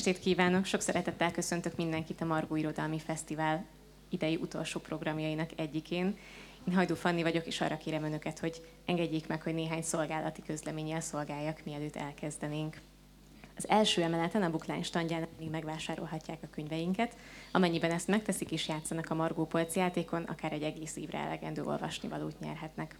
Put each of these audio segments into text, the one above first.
Estét kívánok! Sok szeretettel köszöntök mindenkit a Margó Irodalmi Fesztivál idei utolsó programjainak egyikén. Én Hajdú Fanni vagyok, és arra kérem önöket, hogy engedjék meg, hogy néhány szolgálati közleménnyel szolgáljak, mielőtt elkezdenénk. Az első emeleten a Bookline standján még megvásárolhatják a könyveinket. Amennyiben ezt megteszik és játszanak a Margó Polc játékon, akár egy egész évre elegendő olvasnivalót nyerhetnek.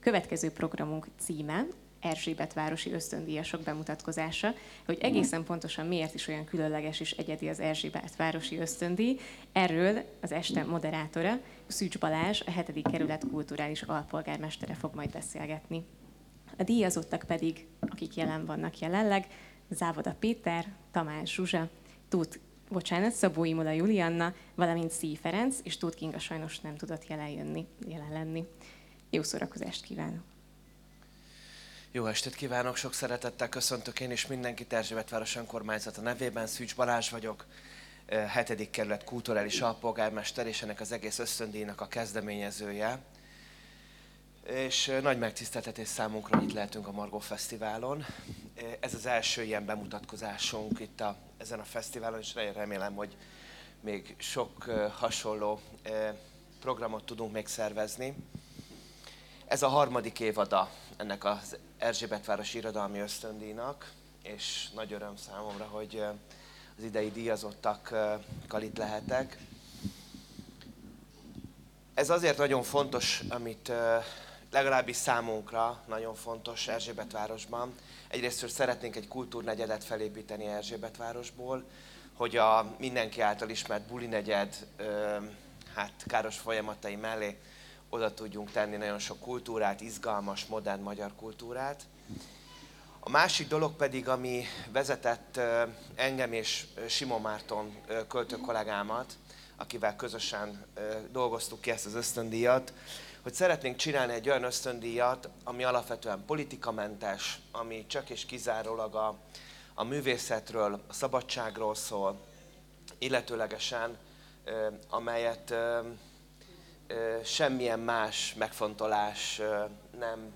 Következő programunk címe Erzsébet városi ösztöndíjasok bemutatkozása, hogy egészen pontosan miért is olyan különleges és egyedi az Erzsébet városi ösztöndíj. Erről az este moderátora, Szűcs Balázs, a 7. kerület kulturális alpolgármestere fog majd beszélgetni. A díjazottak pedig, akik jelen vannak jelenleg, Závoda Péter, Tamás Zsuzsa, Tóth, bocsánat, Szabó Imola Julianna, valamint Szí Ferenc, és Tóth Kinga sajnos nem tudott jelen, jönni, jelen lenni. Jó szórakozást kívánok! Jó estét kívánok, sok szeretettel köszöntök én is mindenkit Erzsébetváros önkormányzata nevében. Szűcs Balázs vagyok, 7. kerület kulturális alpolgármester, és ennek az egész ösztöndíjnak a kezdeményezője. És nagy megtiszteltetés számunkra, hogy itt lehetünk a Margó Fesztiválon. Ez az első ilyen bemutatkozásunk itt a, ezen a fesztiválon, és remélem, hogy még sok hasonló programot tudunk még szervezni. Ez a harmadik évada ennek az Erzsébetváros Irodalmi Ösztöndíjnak, és nagy öröm számomra, hogy az idei díjazottakkal itt lehetek. Ez azért nagyon fontos, amit legalábbis számunkra nagyon fontos Erzsébetvárosban. Egyrészt szeretnénk egy kultúrnegyedet felépíteni Erzsébetvárosból, hogy a mindenki által ismert buli negyed hát káros folyamatai mellé oda tudjunk tenni nagyon sok kultúrát, izgalmas, modern magyar kultúrát. A másik dolog pedig, ami vezetett engem és Simon Márton költő kollégámat, akivel közösen dolgoztuk ki ezt az ösztöndíjat, hogy szeretnénk csinálni egy olyan ösztöndíjat, ami alapvetően politikamentes, ami csak és kizárólag a, a művészetről, a szabadságról szól, illetőlegesen, amelyet semmilyen más megfontolás nem,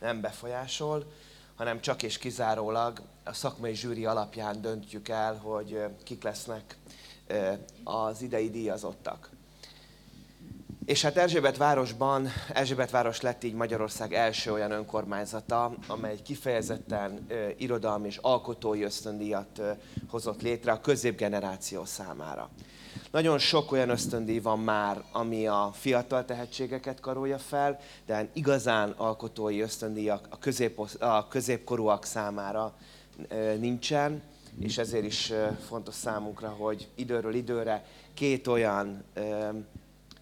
nem befolyásol, hanem csak és kizárólag a szakmai zsűri alapján döntjük el, hogy kik lesznek az idei díjazottak. És hát Erzsébet városban, Erzsébet város lett így Magyarország első olyan önkormányzata, amely kifejezetten ö, irodalmi és alkotói ösztöndíjat hozott létre a középgeneráció számára. Nagyon sok olyan ösztöndíj van már, ami a fiatal tehetségeket karolja fel, de igazán alkotói ösztöndíjak a, közép, a középkorúak számára nincsen, és ezért is fontos számunkra, hogy időről időre két olyan,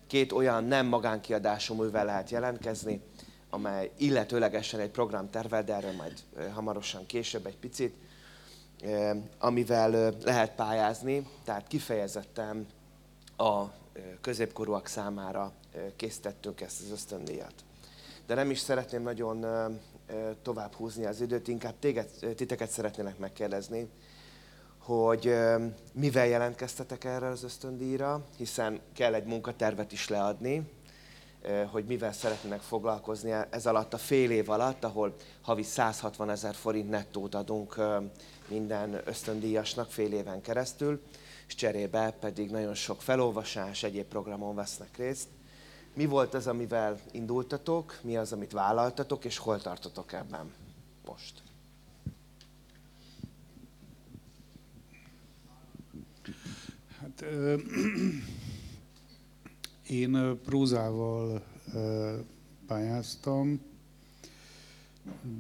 két olyan nem magánkiadású művel lehet jelentkezni, amely illetőlegesen egy program tervel, de erről majd hamarosan később egy picit, amivel lehet pályázni, tehát kifejezetten a középkorúak számára készítettük ezt az ösztöndíjat. De nem is szeretném nagyon tovább húzni az időt, inkább téged, titeket szeretnélek megkérdezni, hogy mivel jelentkeztetek erre az ösztöndíjra, hiszen kell egy munkatervet is leadni, hogy mivel szeretnének foglalkozni ez alatt a fél év alatt, ahol havi 160 ezer forint nettót adunk minden ösztöndíjasnak fél éven keresztül és cserébe pedig nagyon sok felolvasás, egyéb programon vesznek részt. Mi volt az, amivel indultatok, mi az, amit vállaltatok, és hol tartotok ebben most? Hát, ö, én prózával ö, pályáztam,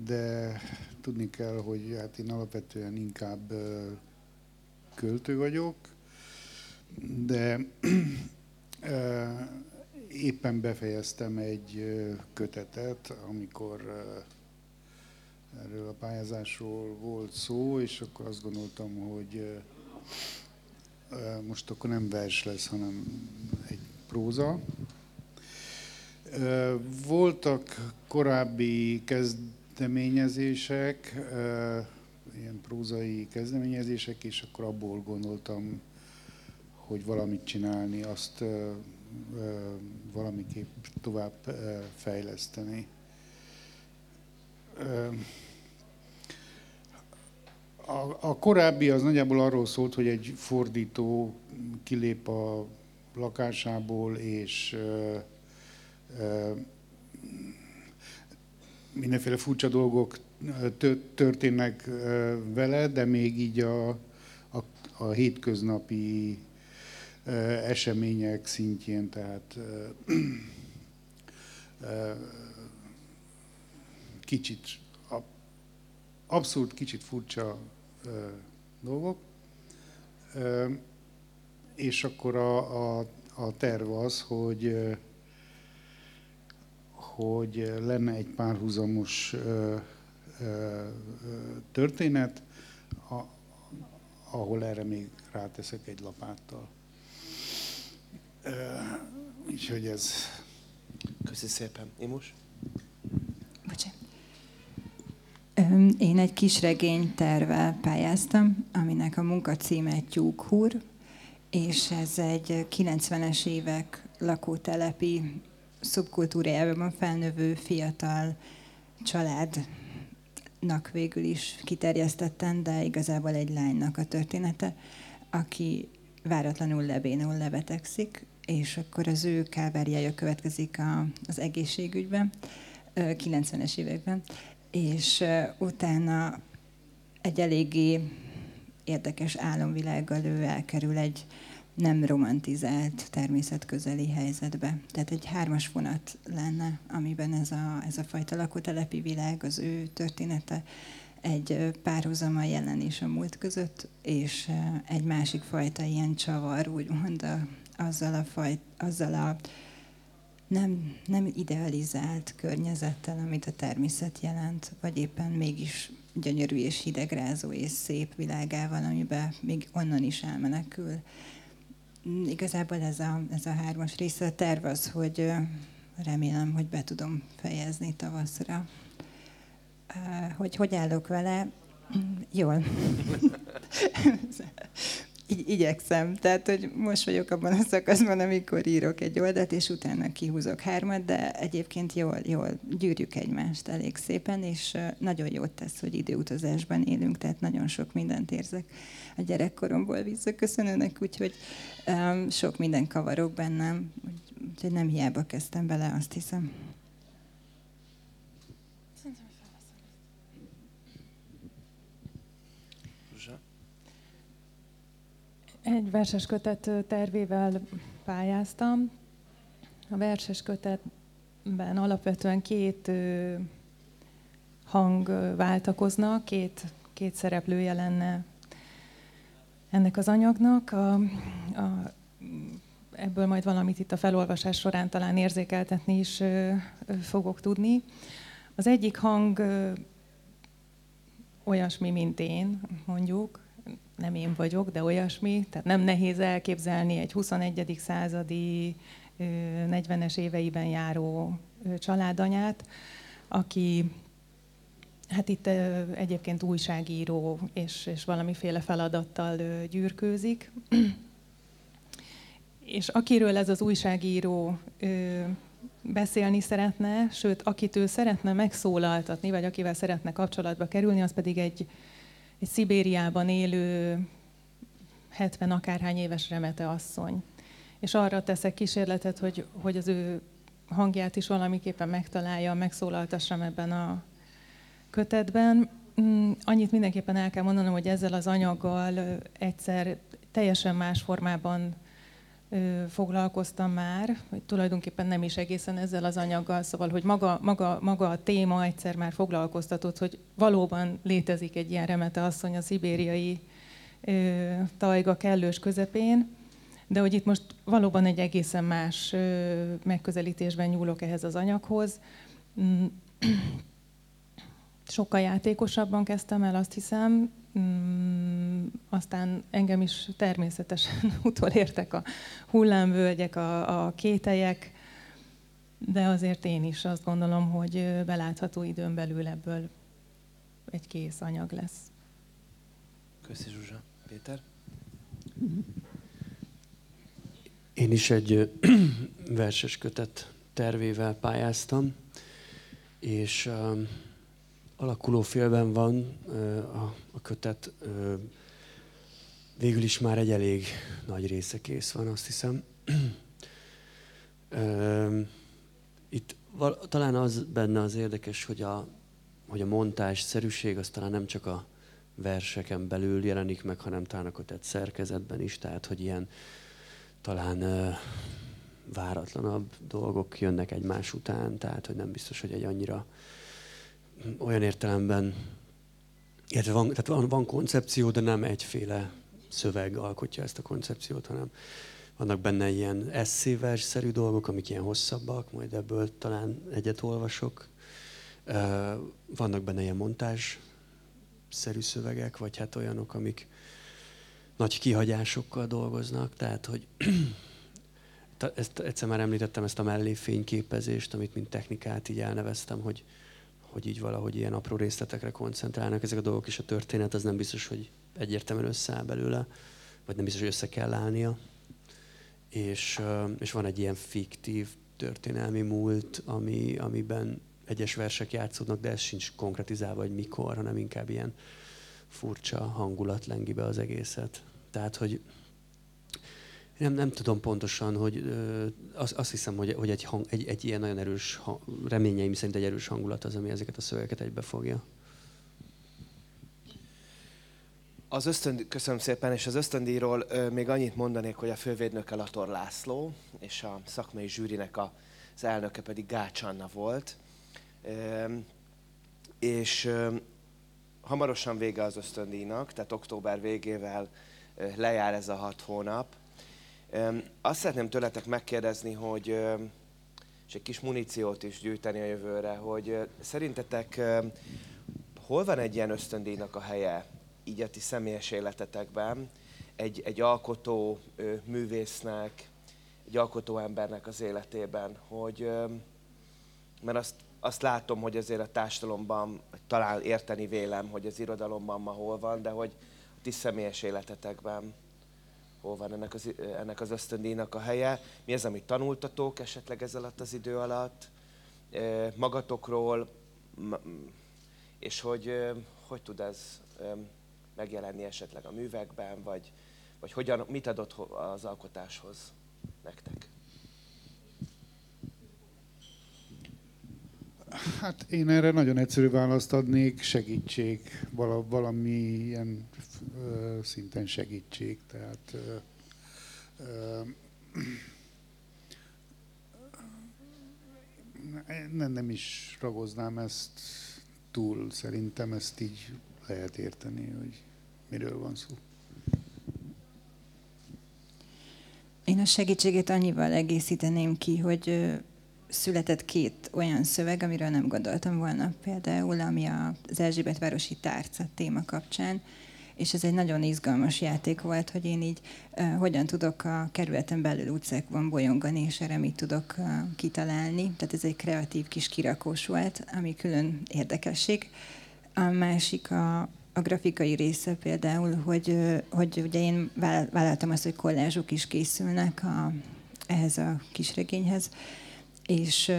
de tudni kell, hogy hát én alapvetően inkább költő vagyok, de éppen befejeztem egy kötetet, amikor erről a pályázásról volt szó, és akkor azt gondoltam, hogy most akkor nem vers lesz, hanem egy próza. Voltak korábbi kezdeményezések, ilyen prózai kezdeményezések, és akkor abból gondoltam hogy valamit csinálni, azt valamiképp tovább fejleszteni. a, a korábbi az nagyjából arról szólt, hogy egy fordító kilép a lakásából, és mindenféle furcsa dolgok történnek vele, de még így a, a, a hétköznapi események szintjén, tehát kicsit, abszolút kicsit furcsa dolgok. És akkor a, a, a terv az, hogy hogy lenne egy párhuzamos történet, ahol erre még ráteszek egy lapáttal. Úgyhogy ez... Köszi szépen. Imus? Én egy kis regény tervel pályáztam, aminek a munka címe Tyúkhúr, és ez egy 90-es évek lakótelepi szubkultúrájában felnövő fiatal családnak végül is kiterjesztetten, de igazából egy lánynak a története, aki váratlanul lebénul lebetegszik, és akkor az ő káváriája következik a, az egészségügyben, 90-es években, és utána egy eléggé érdekes álomvilággal ő elkerül egy nem romantizált természetközeli helyzetbe. Tehát egy hármas vonat lenne, amiben ez a, ez a fajta lakótelepi világ, az ő története egy párhuzama jelen és a múlt között, és egy másik fajta ilyen csavar, úgymond a, azzal a, fajt, azzal a nem, nem idealizált környezettel, amit a természet jelent, vagy éppen mégis gyönyörű és hidegrázó és szép világával, amiben még onnan is elmenekül. Igazából ez a, ez a hármas része a terv az, hogy remélem, hogy be tudom fejezni tavaszra. Hogy hogy állok vele? Jól. Így, igyekszem. Tehát, hogy most vagyok abban a szakaszban, amikor írok egy oldalt, és utána kihúzok hármat, de egyébként jól, jól gyűrjük egymást elég szépen, és nagyon jót tesz, hogy időutazásban élünk, tehát nagyon sok mindent érzek a gyerekkoromból visszaköszönőnek, úgyhogy um, sok minden kavarok bennem, úgyhogy nem hiába kezdtem bele, azt hiszem. Egy verses kötet tervével pályáztam. A verses kötetben alapvetően két hang váltakoznak, két, két szereplője lenne ennek az anyagnak. A, a, ebből majd valamit itt a felolvasás során talán érzékeltetni is ö, ö, fogok tudni. Az egyik hang ö, olyasmi, mint én, mondjuk, nem én vagyok, de olyasmi, tehát nem nehéz elképzelni egy 21. századi 40-es éveiben járó családanyát, aki hát itt egyébként újságíró és, és valamiféle feladattal gyűrkőzik. és akiről ez az újságíró beszélni szeretne, sőt, akit ő szeretne megszólaltatni, vagy akivel szeretne kapcsolatba kerülni, az pedig egy egy Szibériában élő 70 akárhány éves remete asszony. És arra teszek kísérletet, hogy, hogy az ő hangját is valamiképpen megtalálja, megszólaltassam ebben a kötetben. Mm, annyit mindenképpen el kell mondanom, hogy ezzel az anyaggal egyszer teljesen más formában foglalkoztam már, hogy tulajdonképpen nem is egészen ezzel az anyaggal, szóval, hogy maga, maga, maga a téma egyszer már foglalkoztatott, hogy valóban létezik egy ilyen remete asszony a szibériai ö, tajga kellős közepén, de hogy itt most valóban egy egészen más megközelítésben nyúlok ehhez az anyaghoz. Sokkal játékosabban kezdtem el, azt hiszem, Mm, aztán engem is természetesen utolértek a hullámvölgyek, a, a kételyek, de azért én is azt gondolom, hogy belátható időn belül ebből egy kész anyag lesz. Köszi Zsuzsa. Péter? Én is egy verses kötet tervével pályáztam, és alakuló félben van a, a kötet. Végül is már egy elég nagy része kész van, azt hiszem. Itt val- talán az benne az érdekes, hogy a, hogy a montás szerűség az talán nem csak a verseken belül jelenik meg, hanem talán a kötet szerkezetben is, tehát hogy ilyen talán váratlanabb dolgok jönnek egymás után, tehát hogy nem biztos, hogy egy annyira olyan értelemben, illetve van, tehát van, van koncepció, de nem egyféle szöveg alkotja ezt a koncepciót, hanem vannak benne ilyen eszévers-szerű dolgok, amik ilyen hosszabbak, majd ebből talán egyet olvasok. Vannak benne ilyen montázs-szerű szövegek, vagy hát olyanok, amik nagy kihagyásokkal dolgoznak, tehát hogy ezt egyszer már említettem ezt a melléfényképezést, amit mint technikát így elneveztem, hogy, hogy így valahogy ilyen apró részletekre koncentrálnak ezek a dolgok, és a történet az nem biztos, hogy egyértelműen összeáll belőle, vagy nem biztos, hogy össze kell állnia. És, és van egy ilyen fiktív történelmi múlt, ami, amiben egyes versek játszódnak, de ez sincs konkretizálva, hogy mikor, hanem inkább ilyen furcsa hangulat lengi be az egészet. Tehát, hogy nem, nem tudom pontosan, hogy azt, azt hiszem, hogy, hogy egy, hang, egy, egy ilyen nagyon erős, reményeim szerint egy erős hangulat az, ami ezeket a szövegeket egybefogja. Az ösztönd, köszönöm szépen, és az ösztöndíjról ö, még annyit mondanék, hogy a fővédnöke Lator László, és a szakmai zsűrinek a, az elnöke pedig Gács Anna volt. Ö, és ö, hamarosan vége az ösztöndíjnak, tehát október végével ö, lejár ez a hat hónap. Azt szeretném tőletek megkérdezni, hogy és egy kis muníciót is gyűjteni a jövőre, hogy szerintetek hol van egy ilyen ösztöndíjnak a helye így a ti személyes életetekben? Egy, egy alkotó művésznek, egy alkotó embernek az életében, hogy mert azt, azt látom, hogy azért a társadalomban talán érteni vélem, hogy az irodalomban ma hol van, de hogy a ti személyes életetekben hol van ennek az, ennek az ösztöndíjnak a helye, mi az, amit tanultatok esetleg ez alatt az idő alatt, magatokról, és hogy hogy tud ez megjelenni esetleg a művekben, vagy, vagy hogyan, mit adott az alkotáshoz nektek? Hát én erre nagyon egyszerű választ adnék, segítség, vala, valami ilyen szinten segítség, tehát nem, is ragoznám ezt túl, szerintem ezt így lehet érteni, hogy miről van szó. Én a segítségét annyival egészíteném ki, hogy született két olyan szöveg, amiről nem gondoltam volna, például ami az Erzsébet városi tárca téma kapcsán, és ez egy nagyon izgalmas játék volt, hogy én így uh, hogyan tudok a kerületen belül utcákban bolyongani, és erre mit tudok uh, kitalálni. Tehát ez egy kreatív kis kirakós volt, ami külön érdekesség. A másik a, a grafikai része például, hogy, hogy ugye én vállaltam azt, hogy kollázsok is készülnek a, ehhez a kisregényhez, és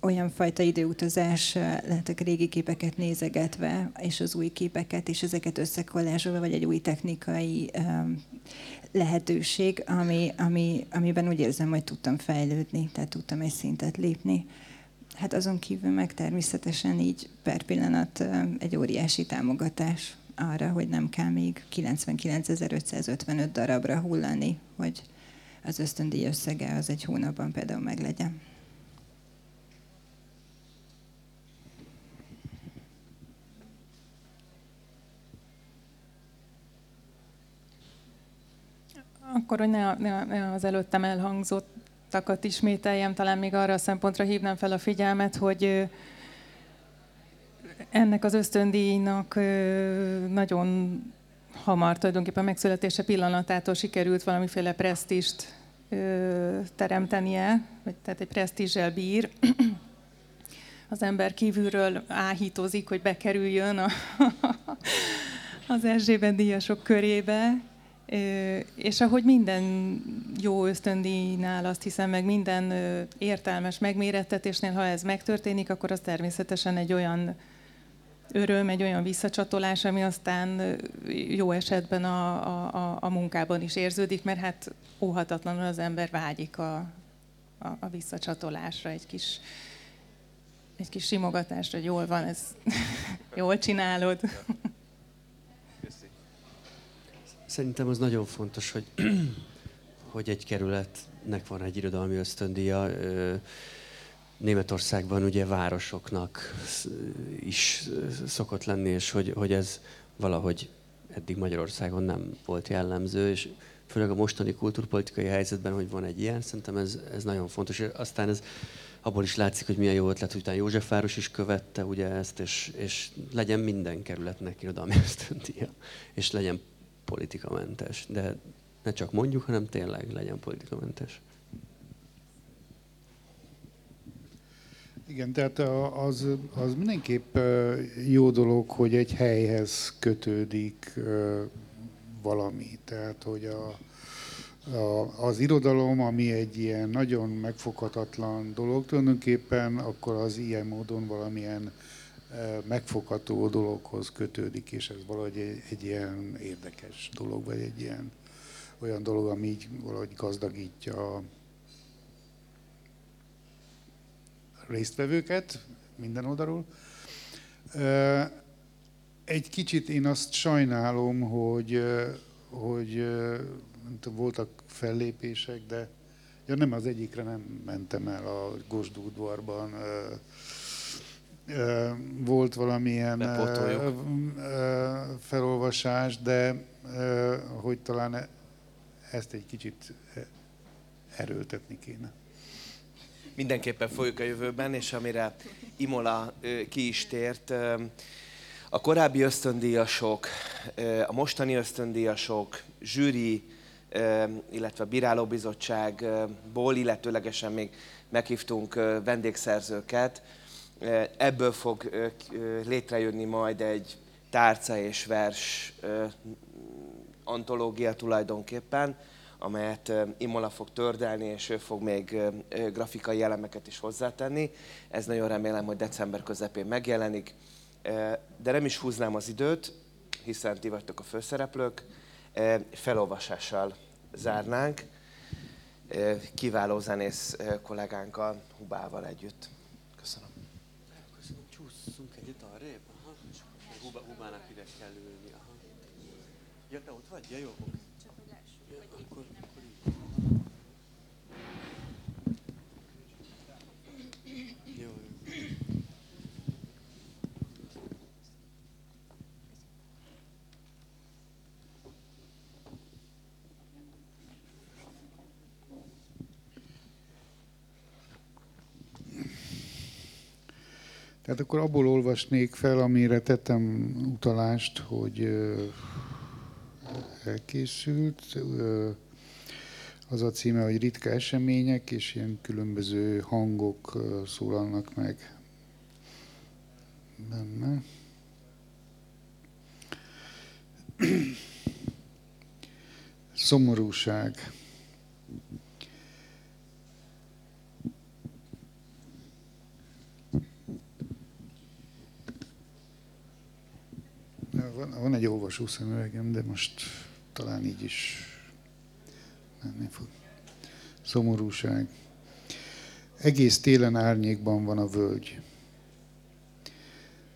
olyan fajta időutazás lehetek régi képeket nézegetve, és az új képeket, és ezeket összekollázsolva, vagy egy új technikai lehetőség, ami, ami, amiben úgy érzem, hogy tudtam fejlődni, tehát tudtam egy szintet lépni. Hát azon kívül meg természetesen így per pillanat egy óriási támogatás arra, hogy nem kell még 99.555 darabra hullani, hogy az ösztöndíj összege az egy hónapban például meglegyen. Akkor, hogy ne, ne, ne az előttem elhangzottakat ismételjem, talán még arra a szempontra hívnám fel a figyelmet, hogy ennek az ösztöndíjnak nagyon hamar tulajdonképpen megszületése pillanatától sikerült valamiféle presztist teremtenie, vagy tehát egy presztízsel bír. Az ember kívülről áhítozik, hogy bekerüljön a, az Erzsébet díjasok körébe, és ahogy minden jó ösztöndíjnál azt hiszem, meg minden értelmes megmérettetésnél, ha ez megtörténik, akkor az természetesen egy olyan öröm, egy olyan visszacsatolás, ami aztán jó esetben a, a, a munkában is érződik, mert hát óhatatlanul az ember vágyik a, a, a visszacsatolásra, egy kis, egy kis simogatásra, hogy jól van, ez jól csinálod. Szerintem az nagyon fontos, hogy, hogy egy kerületnek van egy irodalmi ösztöndíja. Németországban ugye városoknak is szokott lenni, és hogy, hogy ez valahogy eddig Magyarországon nem volt jellemző, és főleg a mostani kulturpolitikai helyzetben, hogy van egy ilyen, szerintem ez, ez nagyon fontos. Aztán ez abból is látszik, hogy milyen jó ötlet, hogy utána Józsefváros is követte ugye ezt, és, és legyen minden kerületnek irodalmi ösztöndíja, és legyen politikamentes. De ne csak mondjuk, hanem tényleg legyen politikamentes. Igen, tehát az, az mindenképp jó dolog, hogy egy helyhez kötődik valami. Tehát, hogy a, a, az irodalom, ami egy ilyen nagyon megfoghatatlan dolog tulajdonképpen, akkor az ilyen módon valamilyen megfogható dologhoz kötődik, és ez valahogy egy, egy ilyen érdekes dolog, vagy egy ilyen olyan dolog, ami így valahogy gazdagítja a résztvevőket minden oldalról. Egy kicsit én azt sajnálom, hogy, hogy voltak fellépések, de ja, nem az egyikre nem mentem el a Gosdúdvarban. Volt valamilyen felolvasás, de hogy talán e, ezt egy kicsit erőltetni kéne mindenképpen folyik a jövőben, és amire Imola ki is tért, a korábbi ösztöndíjasok, a mostani ösztöndíjasok, zsűri, illetve a bírálóbizottságból, illetőlegesen még meghívtunk vendégszerzőket. Ebből fog létrejönni majd egy tárca és vers antológia tulajdonképpen, amelyet Imola fog tördelni, és ő fog még grafikai elemeket is hozzátenni. Ez nagyon remélem, hogy december közepén megjelenik. De nem is húznám az időt, hiszen ti vagytok a főszereplők. Felolvasással zárnánk. Kiváló zenész kollégánkkal, Hubával együtt. Köszönöm. Köszönöm, csúszunk együtt arrébb. Aha. Huba, Hubának ide kell ülni. Aha. Ja, te ott vagy? Ja, jó. Tehát akkor abból olvasnék fel, amire tettem utalást, hogy elkészült. Az a címe, hogy ritka események, és ilyen különböző hangok szólalnak meg benne. Szomorúság. Van, van egy olvasó szemüvegem, de most talán így is menni fog. Szomorúság. Egész télen árnyékban van a völgy.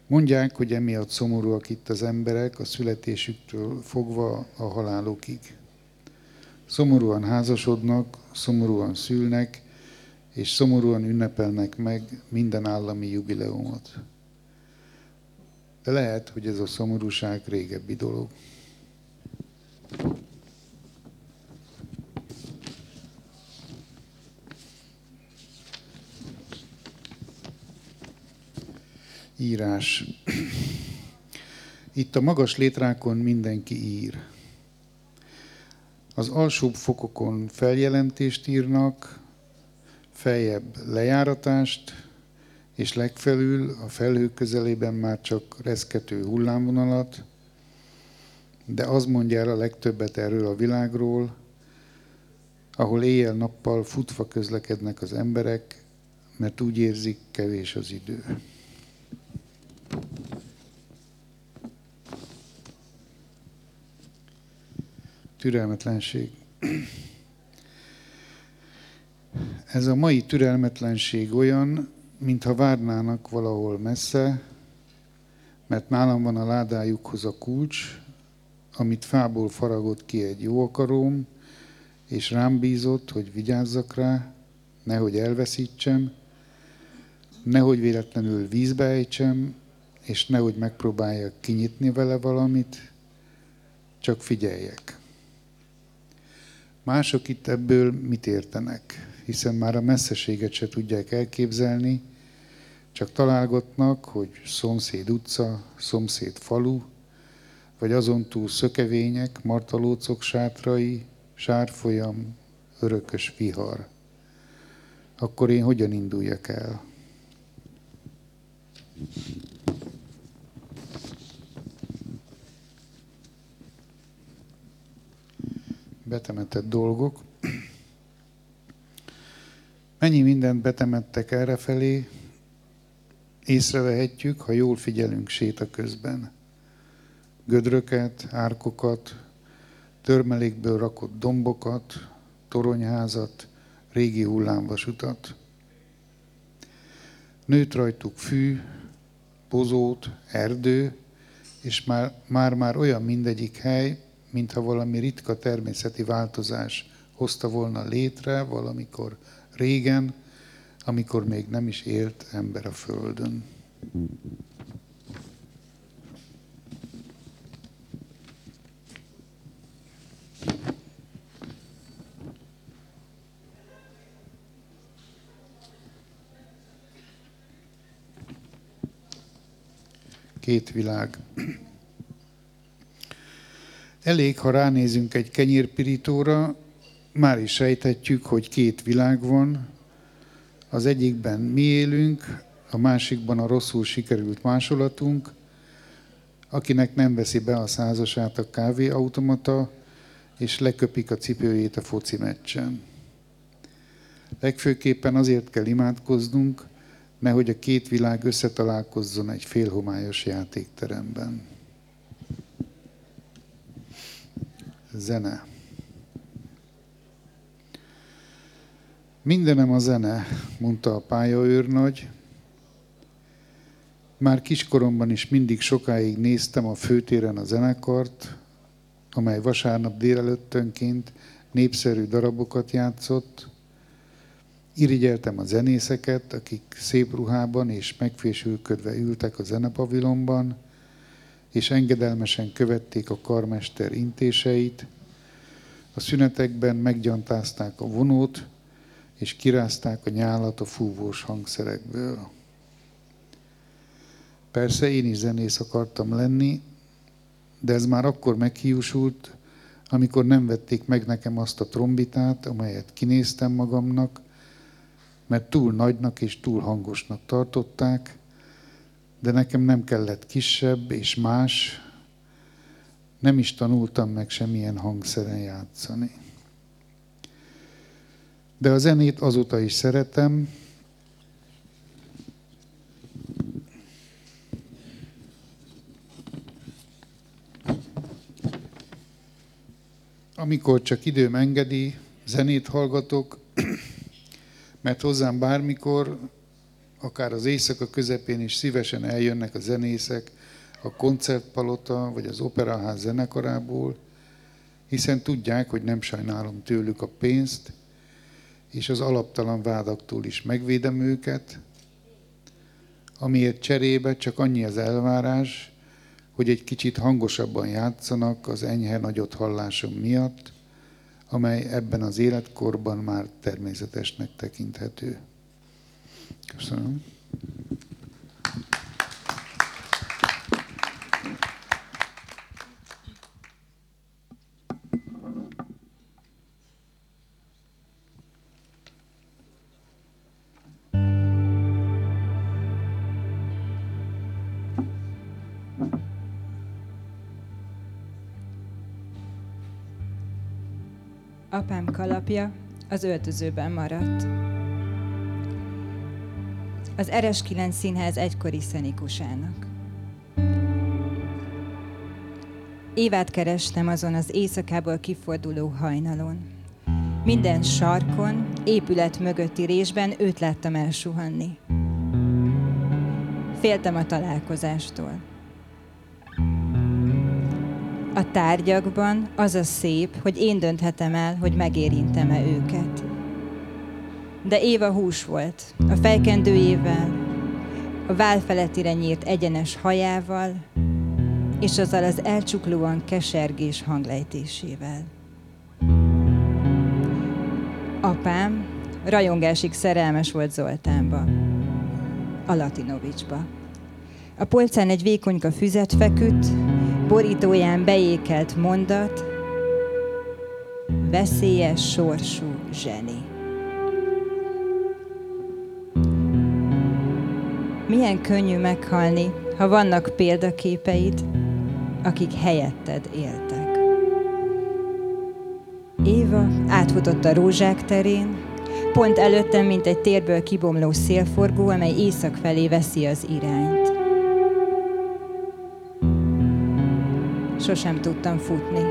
Mondják, hogy emiatt szomorúak itt az emberek a születésüktől fogva a halálukig. Szomorúan házasodnak, szomorúan szülnek, és szomorúan ünnepelnek meg minden állami jubileumot. De lehet, hogy ez a szomorúság régebbi dolog. Írás. Itt a magas létrákon mindenki ír. Az alsóbb fokokon feljelentést írnak, feljebb lejáratást, és legfelül a felhők közelében már csak reszkető hullámvonalat, de az mondja el a legtöbbet erről a világról, ahol éjjel-nappal futva közlekednek az emberek, mert úgy érzik, kevés az idő. Türelmetlenség. Ez a mai türelmetlenség olyan, mintha várnának valahol messze, mert nálam van a ládájukhoz a kulcs, amit fából faragott ki egy jó akaróm, és rám bízott, hogy vigyázzak rá, nehogy elveszítsem, nehogy véletlenül vízbe ejtsem, és nehogy megpróbáljak kinyitni vele valamit, csak figyeljek. Mások itt ebből mit értenek? Hiszen már a messzeséget se tudják elképzelni, csak találgatnak, hogy szomszéd utca, szomszéd falu, vagy azon túl szökevények, martalócok sátrai, sárfolyam, örökös vihar. Akkor én hogyan induljak el? Betemetett dolgok. Mennyi mindent betemettek errefelé, észrevehetjük, ha jól figyelünk séta közben. Gödröket, árkokat, törmelékből rakott dombokat, toronyházat, régi hullámvasutat. Nőtt rajtuk fű, pozót, erdő, és már, már, olyan mindegyik hely, mintha valami ritka természeti változás hozta volna létre valamikor régen, amikor még nem is élt ember a Földön. Két világ. Elég, ha ránézünk egy kenyérpirítóra, már is sejthetjük, hogy két világ van, az egyikben mi élünk, a másikban a rosszul sikerült másolatunk, akinek nem veszi be a százasát a kávéautomata, és leköpik a cipőjét a foci meccsen. Legfőképpen azért kell imádkoznunk, nehogy a két világ összetalálkozzon egy félhomályos játékteremben. Zene. Mindenem a zene, mondta a pályaőrnagy. Már kiskoromban is mindig sokáig néztem a főtéren a zenekart, amely vasárnap délelőttönként népszerű darabokat játszott. Irigyeltem a zenészeket, akik szép ruhában és megfésülködve ültek a zenepavilonban, és engedelmesen követték a karmester intéseit. A szünetekben meggyantázták a vonót, és kirázták a nyálat a fúvós hangszerekből. Persze én is zenész akartam lenni, de ez már akkor meghiúsult, amikor nem vették meg nekem azt a trombitát, amelyet kinéztem magamnak, mert túl nagynak és túl hangosnak tartották, de nekem nem kellett kisebb és más, nem is tanultam meg semmilyen hangszeren játszani. De a zenét azóta is szeretem, amikor csak időm engedi, zenét hallgatok, mert hozzám bármikor, akár az éjszaka közepén is szívesen eljönnek a zenészek a koncertpalota vagy az operaház zenekarából, hiszen tudják, hogy nem sajnálom tőlük a pénzt, és az alaptalan vádaktól is megvédem őket, amiért cserébe csak annyi az elvárás, hogy egy kicsit hangosabban játszanak az enyhe nagyot hallásom miatt, amely ebben az életkorban már természetesnek tekinthető. Köszönöm. Kalapja az öltözőben maradt. Az Eres 9 színház egykori szenikusának. Évát kerestem azon az éjszakából kiforduló hajnalon. Minden sarkon, épület mögötti résben őt láttam elsuhanni. Féltem a találkozástól. A tárgyakban az a szép, hogy én dönthetem el, hogy megérintem-e őket. De Éva hús volt, a fejkendőjével, a vál felettire nyírt egyenes hajával, és azzal az elcsuklóan kesergés hanglejtésével. Apám rajongásig szerelmes volt Zoltánba, a Latinovicsba. A polcán egy vékonyka füzet feküdt, borítóján beékelt mondat, veszélyes sorsú zseni. Milyen könnyű meghalni, ha vannak példaképeid, akik helyetted éltek. Éva átfutott a rózsák terén, pont előttem, mint egy térből kibomló szélforgó, amely észak felé veszi az irányt. Sosem tudtam futni.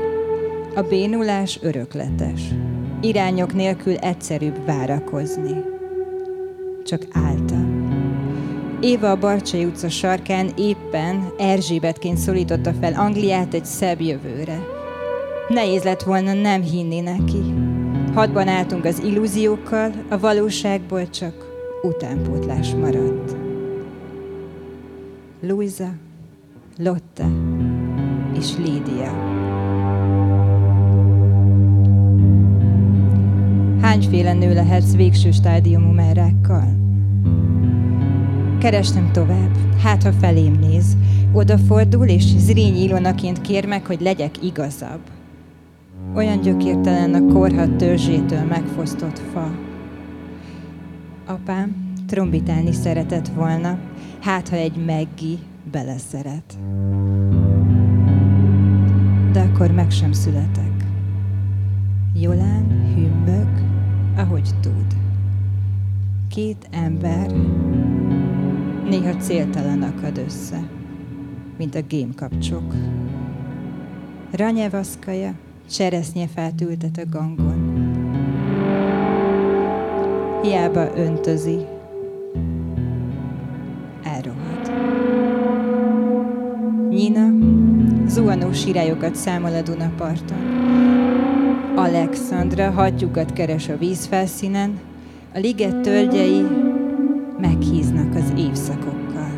A bénulás örökletes. Irányok nélkül egyszerűbb várakozni. Csak álltam. Éva a Barcsai utca sarkán éppen Erzsébetként szólította fel Angliát egy szebb jövőre. Nehéz lett volna nem hinni neki. Hadban álltunk az illúziókkal, a valóságból csak utánpótlás maradt. Luisa, Lotte és Lídia. Hányféle nő lehetsz végső stádiumú merákkal? Kerestem tovább, hát ha felém néz, odafordul, és zríny ilonaként kér meg, hogy legyek igazabb. Olyan gyökértelen a korhat törzsétől megfosztott fa. Apám trombitálni szeretett volna, hát ha egy Meggi beleszeret. De akkor meg sem születek. Jolán hümmög, ahogy tud. Két ember néha céltalan akad össze, mint a gémkapcsok. Ranyevaszkaja cseresznyefát ültet a gangon. Hiába öntözi, elrohad. Nina zuhanó sirályokat számol a Dunaparton. Alexandra hattyúkat keres a vízfelszínen, a liget tölgyei meghíznak az évszakokkal.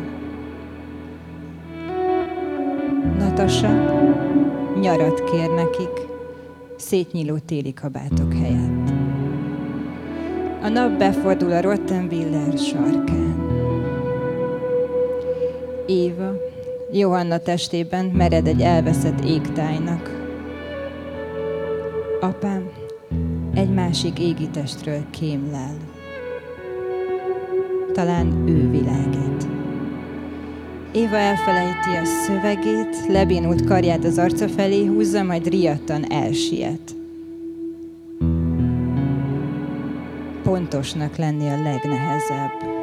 Natasa nyarat kér nekik, szétnyíló téli kabátok helyett. A nap befordul a Rottenwiller sarkán. Éva Johanna testében mered egy elveszett égtájnak. Apám egy másik égitestről kémlel talán ő világít. Éva elfelejti a szövegét, lebénult karját az arca felé húzza, majd riadtan elsiet. Pontosnak lenni a legnehezebb.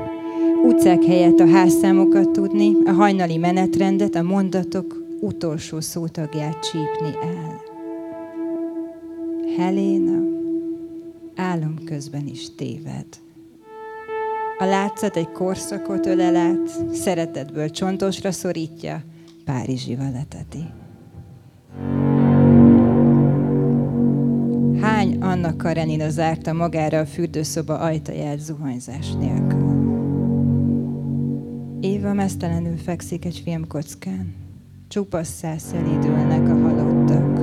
Utcák helyett a házszámokat tudni, a hajnali menetrendet, a mondatok utolsó szótagját csípni el. Helena álom közben is téved. A látszat egy korszakot ölel át, szeretetből csontosra szorítja, Párizsival leteti. Hány Anna Karenina zárta magára a fürdőszoba ajtaját zuhanyzás nélkül? Éva mesztelenül fekszik egy filmkockán. Csupasszá szelídülnek a halottak.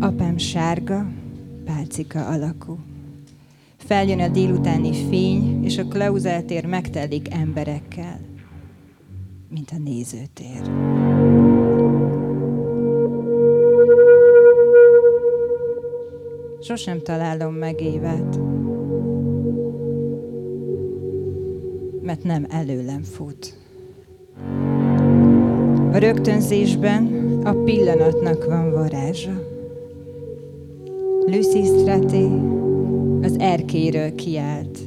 Apám sárga, pálcika alakú. Feljön a délutáni fény, és a Klauseltér megtelik emberekkel, mint a nézőtér. Sosem találom meg évet, mert nem előlem fut. A rögtönzésben a pillanatnak van varázsa. Lucy Straté az erkéről kiált,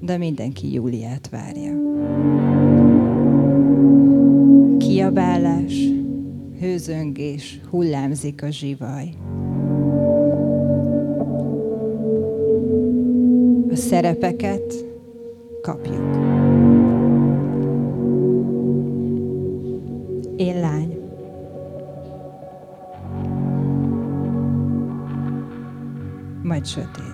de mindenki Júliát várja. Kiabálás, hőzöngés, hullámzik a zsivaj. A szerepeket kapjuk. Én lány. Majd sötét.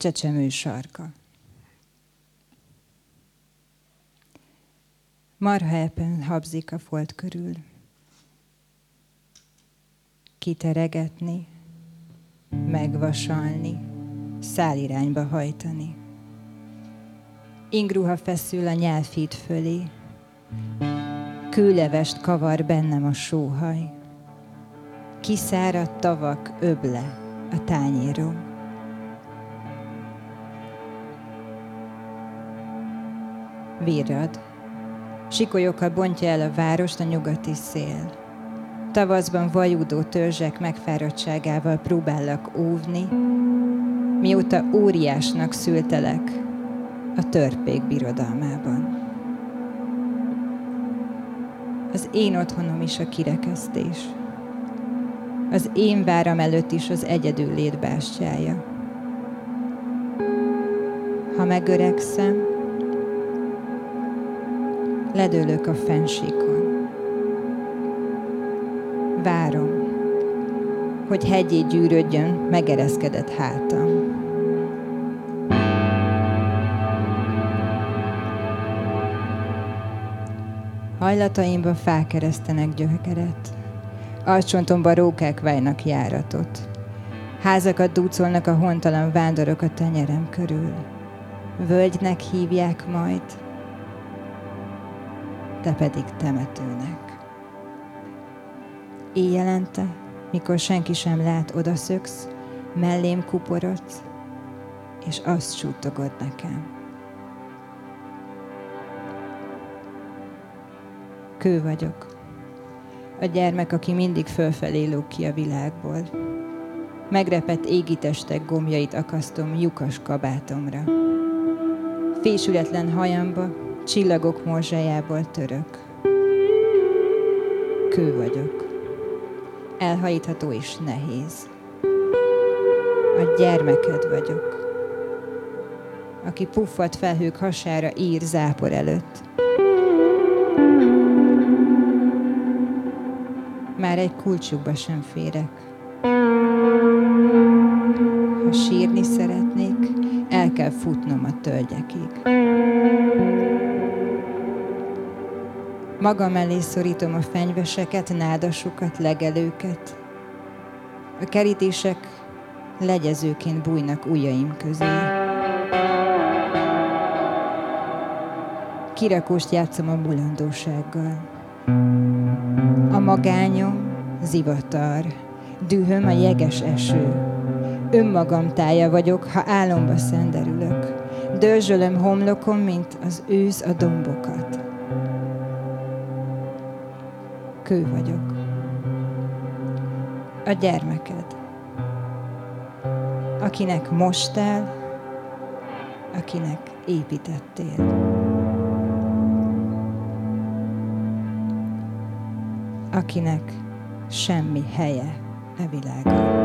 Csecsemő sarka. Marha epen habzik a folt körül. Kiteregetni, megvasalni, szálirányba hajtani. Ingruha feszül a nyelvfit fölé, kőlevest kavar bennem a sóhaj. Kiszáradt tavak öble a tányérom. Virrad. Sikolyokkal bontja el a várost a nyugati szél. Tavaszban vajúdó törzsek megfáradtságával próbállak óvni, mióta óriásnak szültelek a törpék birodalmában. Az én otthonom is a kirekesztés. Az én váram előtt is az egyedül létbástyája. Ha megöregszem, ledőlök a fensíkon. Várom, hogy hegyé gyűrődjön megereszkedett hátam. Hajlataimba fák eresztenek gyökeret, arcsontomba rókák válnak járatot. Házakat dúcolnak a hontalan vándorok a tenyerem körül. Völgynek hívják majd, te pedig temetőnek. Éjjelente, mikor senki sem lát, odaszöksz, mellém kuporodsz, és azt sútogod nekem. Kő vagyok. A gyermek, aki mindig fölfelé lóg ki a világból. Megrepett égitestek gombjait akasztom lyukas kabátomra. Fésületlen hajamba csillagok morzsájából török. Kő vagyok. Elhajítható és nehéz. A gyermeked vagyok, aki puffat felhők hasára ír zápor előtt. Már egy kulcsukba sem férek. Ha sírni szeretnék, el kell futnom a tölgyekig. Magam elé szorítom a fenyveseket, nádasukat, legelőket. A kerítések legyezőként bújnak ujjaim közé. Kirakóst játszom a mulandósággal. A magányom zivatar, dühöm a jeges eső. Önmagam tája vagyok, ha álomba szenderülök. Dörzsölöm homlokom, mint az ősz a dombokat. Kő vagyok. A gyermeked. Akinek mostál, akinek építettél. akinek semmi helye e világon.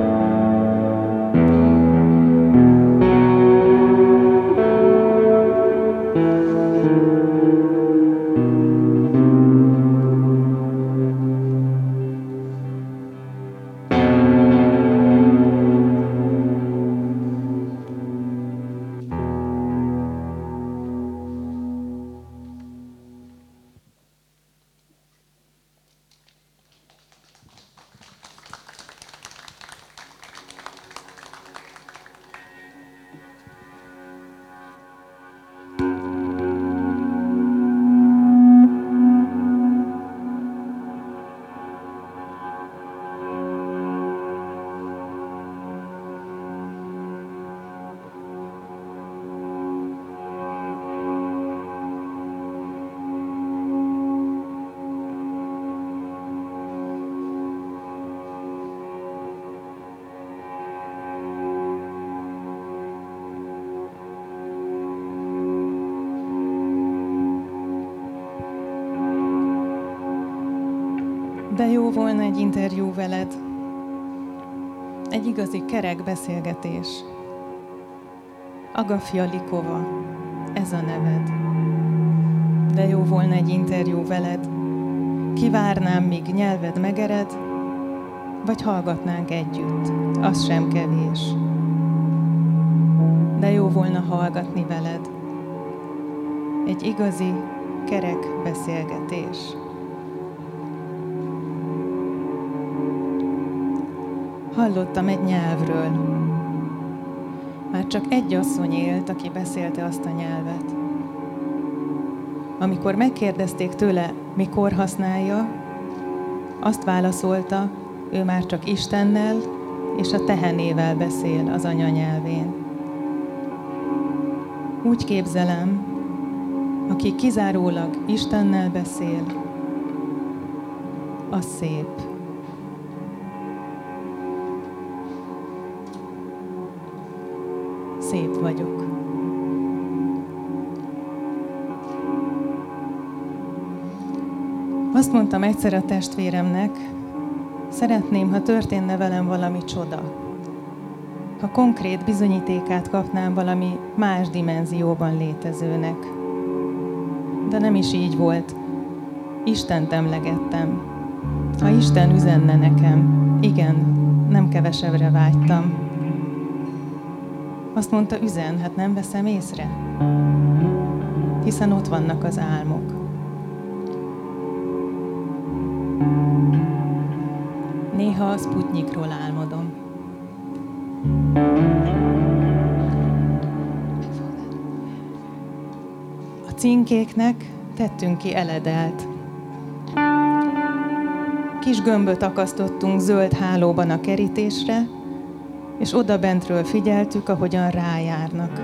Egy interjú veled. Egy igazi kerek beszélgetés. Agafia Likova, ez a neved. De jó volna egy interjú veled. Kivárnám, míg nyelved megered, vagy hallgatnánk együtt, az sem kevés. De jó volna hallgatni veled. Egy igazi, kerek beszélgetés. Hallottam egy nyelvről. Már csak egy asszony élt, aki beszélte azt a nyelvet. Amikor megkérdezték tőle, mikor használja, azt válaszolta, ő már csak Istennel és a tehenével beszél az anyanyelvén. Úgy képzelem, aki kizárólag Istennel beszél, az szép. Szép vagyok. Azt mondtam egyszer a testvéremnek, szeretném, ha történne velem valami csoda. Ha konkrét bizonyítékát kapnám valami más dimenzióban létezőnek. De nem is így volt. Istent emlegettem. Ha Isten üzenne nekem, igen, nem kevesebbre vágytam. Azt mondta, üzen, hát nem veszem észre. Hiszen ott vannak az álmok. Néha a Sputnikról álmodom. A cinkéknek tettünk ki eledelt. Kis gömböt akasztottunk zöld hálóban a kerítésre, és oda bentről figyeltük, ahogyan rájárnak.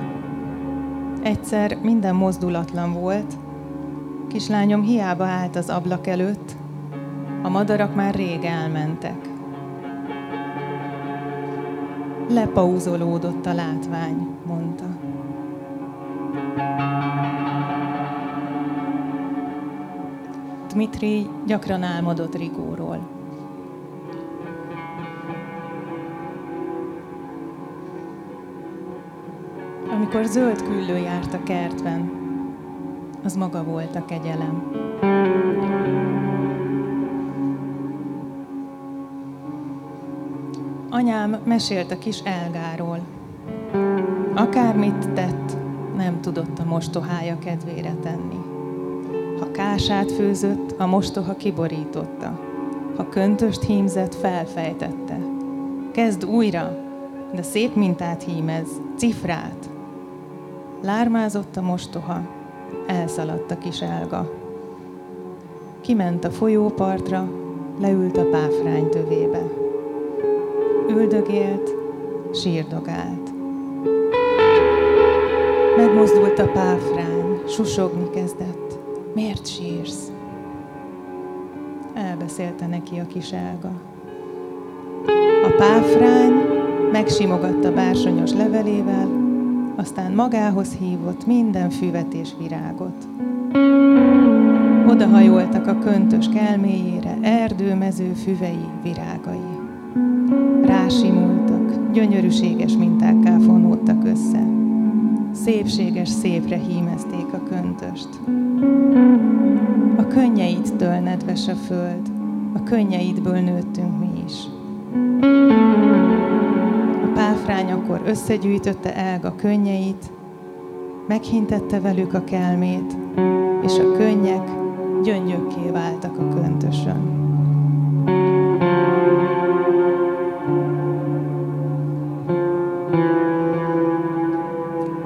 Egyszer minden mozdulatlan volt, kislányom hiába állt az ablak előtt, a madarak már rég elmentek. Lepauzolódott a látvány, mondta. Dmitri gyakran álmodott Rigóról. Amikor zöld küllő járt a kertben, az maga volt a kegyelem. Anyám mesélt a kis Elgáról. Akármit tett, nem tudott a mostohája kedvére tenni. Ha kását főzött, a mostoha kiborította. Ha köntöst hímzett, felfejtette. Kezd újra, de szép mintát hímez, cifrát. Lármázott a mostoha, elszaladt a kis Elga. Kiment a folyópartra, leült a páfrány tövébe üldögélt, sírdogált. Megmozdult a páfrány, susogni kezdett. Miért sírsz? Elbeszélte neki a kis Elga. A páfrány megsimogatta bársonyos levelével, aztán magához hívott minden füvet és virágot. Odahajoltak a köntös kelméjére erdőmező füvei, virágai rásimultak, gyönyörűséges mintákká fonódtak össze. Szépséges szépre hímezték a köntöst. A könnyeidtől nedves a föld, a könnyeidből nőttünk mi is. A páfrány akkor összegyűjtötte Elga könnyeit, meghintette velük a kelmét, és a könnyek gyöngyökké váltak a köntösön.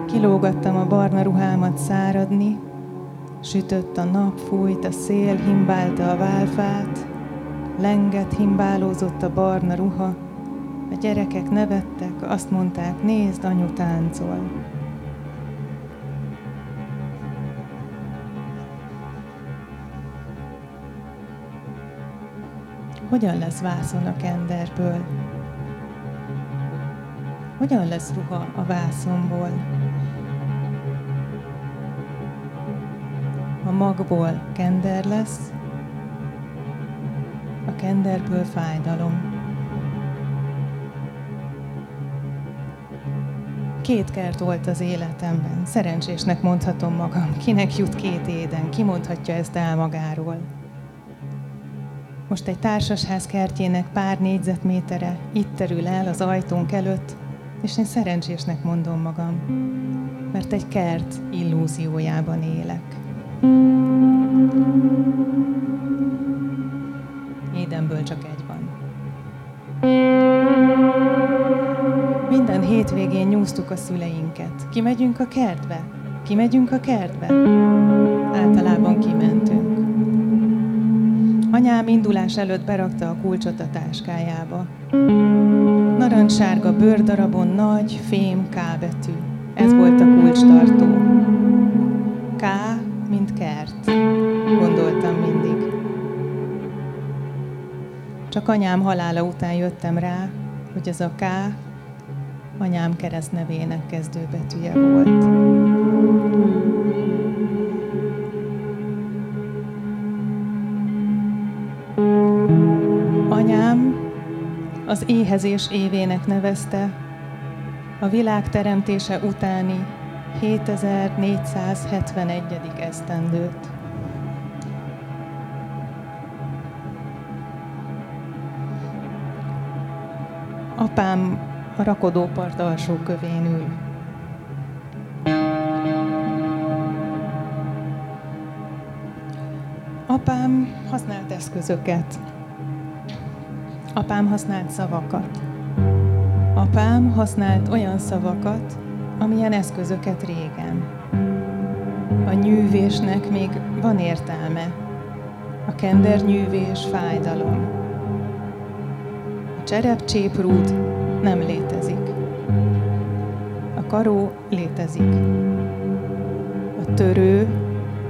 Kilógattam a barna ruhámat száradni, sütött a nap, fújt a szél, himbálta a válfát, lenget, himbálózott a barna ruha, gyerekek nevettek, azt mondták, nézd, anyu táncol. Hogyan lesz vászon a kenderből? Hogyan lesz ruha a vászonból? A magból kender lesz, a kenderből fájdalom. Két kert volt az életemben, szerencsésnek mondhatom magam. Kinek jut két éden, ki mondhatja ezt el magáról. Most egy társasház kertjének pár négyzetmétere itt terül el az ajtónk előtt, és én szerencsésnek mondom magam, mert egy kert illúziójában élek. Édenből csak egy Minden hétvégén nyúztuk a szüleinket. Kimegyünk a kertbe? Kimegyünk a kertbe? Általában kimentünk. Anyám indulás előtt berakta a kulcsot a táskájába. Narancssárga bőrdarabon nagy, fém K betű. Ez volt a kulcstartó. K, mint kert, gondoltam mindig. Csak anyám halála után jöttem rá, hogy ez a K anyám keresztnevének kezdőbetűje volt. Anyám az éhezés évének nevezte a világ teremtése utáni 7471. esztendőt. Apám a rakodópart alsó kövén ül. Apám használt eszközöket. Apám használt szavakat. Apám használt olyan szavakat, amilyen eszközöket régen. A nyűvésnek még van értelme. A kendernyűvés fájdalom. A cserepcséprúd nem létezik. A karó létezik. A törő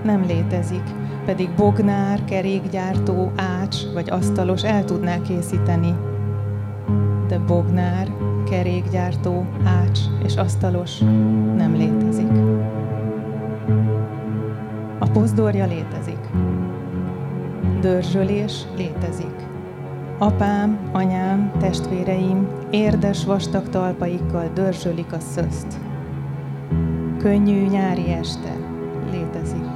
nem létezik, pedig bognár, kerékgyártó, ács vagy asztalos el tudná készíteni. De bognár, kerékgyártó, ács és asztalos nem létezik. A pozdorja létezik. Dörzsölés létezik. Apám, anyám, testvéreim érdes vastag talpaikkal dörzsölik a szözt. Könnyű nyári este létezik.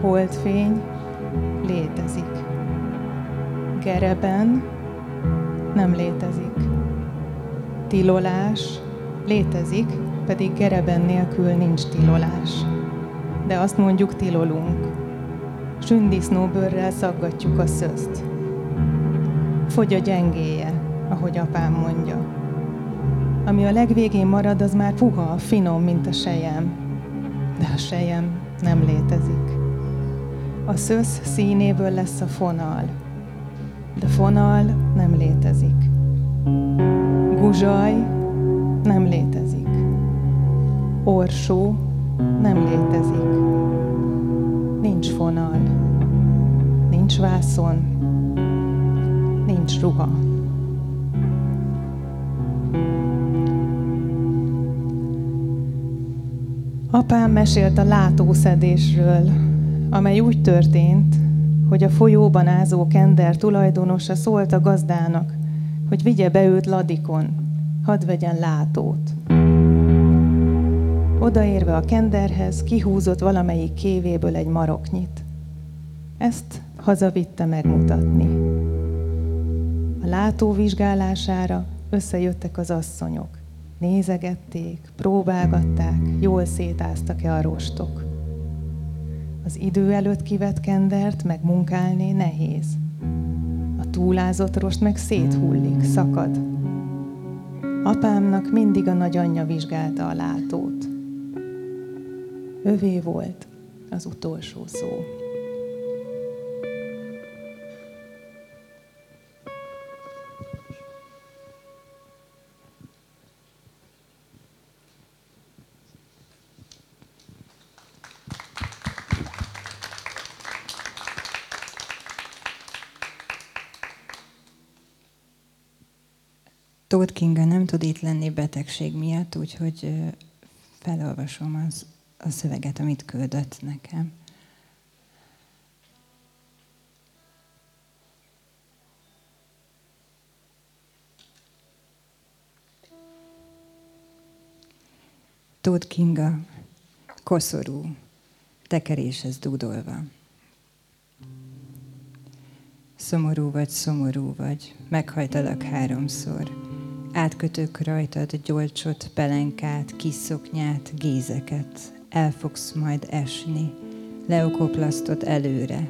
Holdfény létezik. Gereben nem létezik. Tilolás létezik, pedig gereben nélkül nincs tilolás. De azt mondjuk tilolunk. Sündisznóbőrrel szaggatjuk a szözt fogy a gyengéje, ahogy apám mondja. Ami a legvégén marad, az már puha, finom, mint a sejem. De a sejem nem létezik. A szösz színéből lesz a fonal, de fonal nem létezik. Guzsaj nem létezik. Orsó nem létezik. Nincs fonal, nincs vászon, nincs ruha. Apám mesélt a látószedésről, amely úgy történt, hogy a folyóban ázó kender tulajdonosa szólt a gazdának, hogy vigye be őt ladikon, hadd vegyen látót. Odaérve a kenderhez, kihúzott valamelyik kévéből egy maroknyit. Ezt hazavitte megmutatni. A látó vizsgálására összejöttek az asszonyok. Nézegették, próbálgatták, jól szétáztak-e a rostok. Az idő előtt kivett kendert megmunkálni nehéz. A túlázott rost meg széthullik, szakad. Apámnak mindig a nagyanyja vizsgálta a látót. Övé volt az utolsó szó. Kinga nem tud itt lenni betegség miatt, úgyhogy felolvasom az, a szöveget, amit küldött nekem. Tóth Kinga, koszorú, tekeréshez dúdolva. Szomorú vagy, szomorú vagy, meghajtalak háromszor Átkötök rajtad gyolcsot, pelenkát, kiszoknyát, gézeket. El fogsz majd esni, leokoplasztod előre.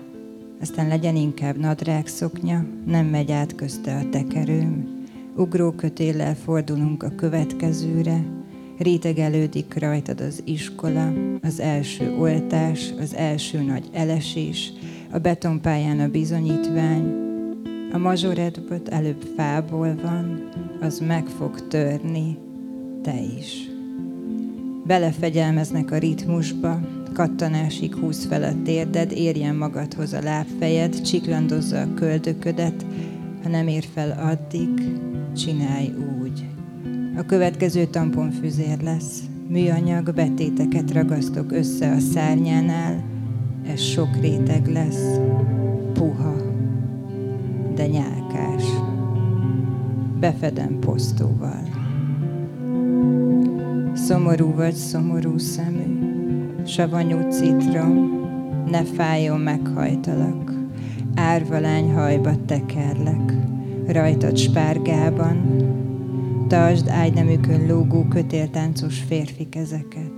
Aztán legyen inkább nadrág szoknya, nem megy át közte a tekerőm. Ugrókötéllel fordulunk a következőre, rétegelődik rajtad az iskola, az első oltás, az első nagy elesés, a betonpályán a bizonyítvány, a mazsoretbot előbb fából van, az meg fog törni, te is. Belefegyelmeznek a ritmusba, kattanásig húz fel a térded, érjen magadhoz a lábfejed, csiklandozza a köldöködet, ha nem ér fel addig, csinálj úgy. A következő tamponfüzér lesz. Műanyag betéteket ragasztok össze a szárnyánál, ez sok réteg lesz, puha, de nyálkás. Befedem posztóval. Szomorú vagy szomorú szemű, savanyú citrom, ne fájjon, meghajtalak, árvalány hajba tekerlek, rajtad spárgában, tartsd ágynemükön lógó kötéltáncos férfi kezeket.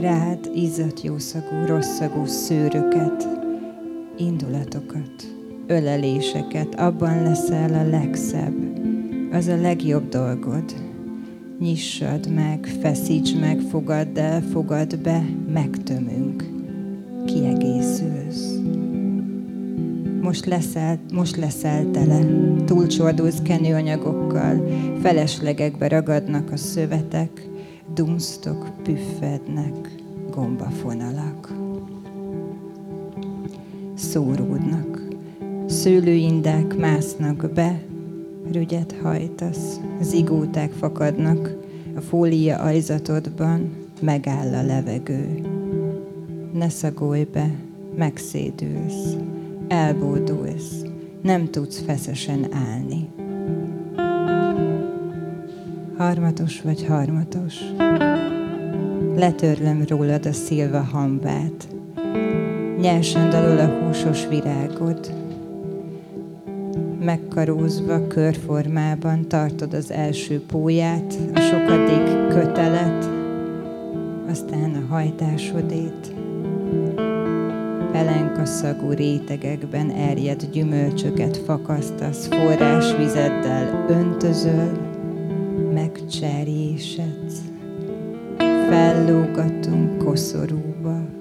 Rád izzadt jószagú, rosszagú szőröket, indulatokat, öleléseket, abban leszel a legszebb, az a legjobb dolgod. Nyissad meg, feszíts meg, fogadd el, fogadd be, megtömünk, kiegészülsz. Most leszel, most leszel tele, túlcsordulsz kenőanyagokkal, feleslegekbe ragadnak a szövetek, dunsztok püffednek, gombafonalak. Szóródnak, szőlőindák másznak be, rügyet hajtasz, zigóták fakadnak, a fólia ajzatodban megáll a levegő. Ne szagolj be, megszédülsz, elbódulsz, nem tudsz feszesen állni harmatos vagy harmatos. Letörlöm rólad a szilva hambát, nyersen dalol a húsos virágod, megkarózva körformában tartod az első póját, a sokadik kötelet, aztán a hajtásodét. Pelenkaszagú rétegekben erjed gyümölcsöket fakasztasz, forrásvizeddel öntözöl, megcserjésedsz, fellógatunk koszorúba,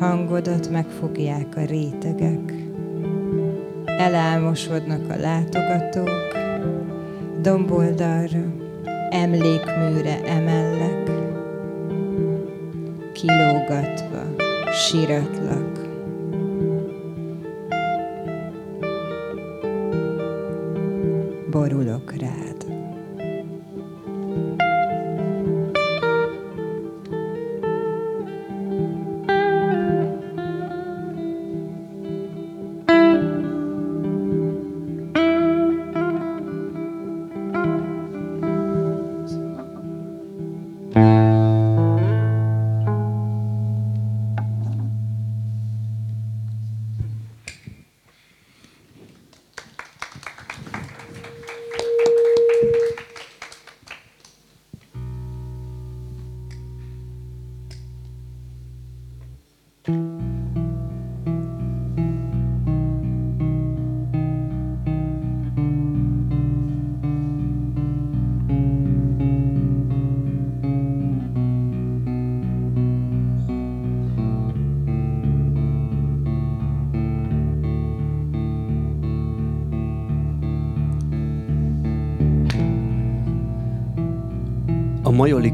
Hangodat megfogják a rétegek, elálmosodnak a látogatók, domboldalra, emlékműre emellek, kilógatva, síratlak, borulok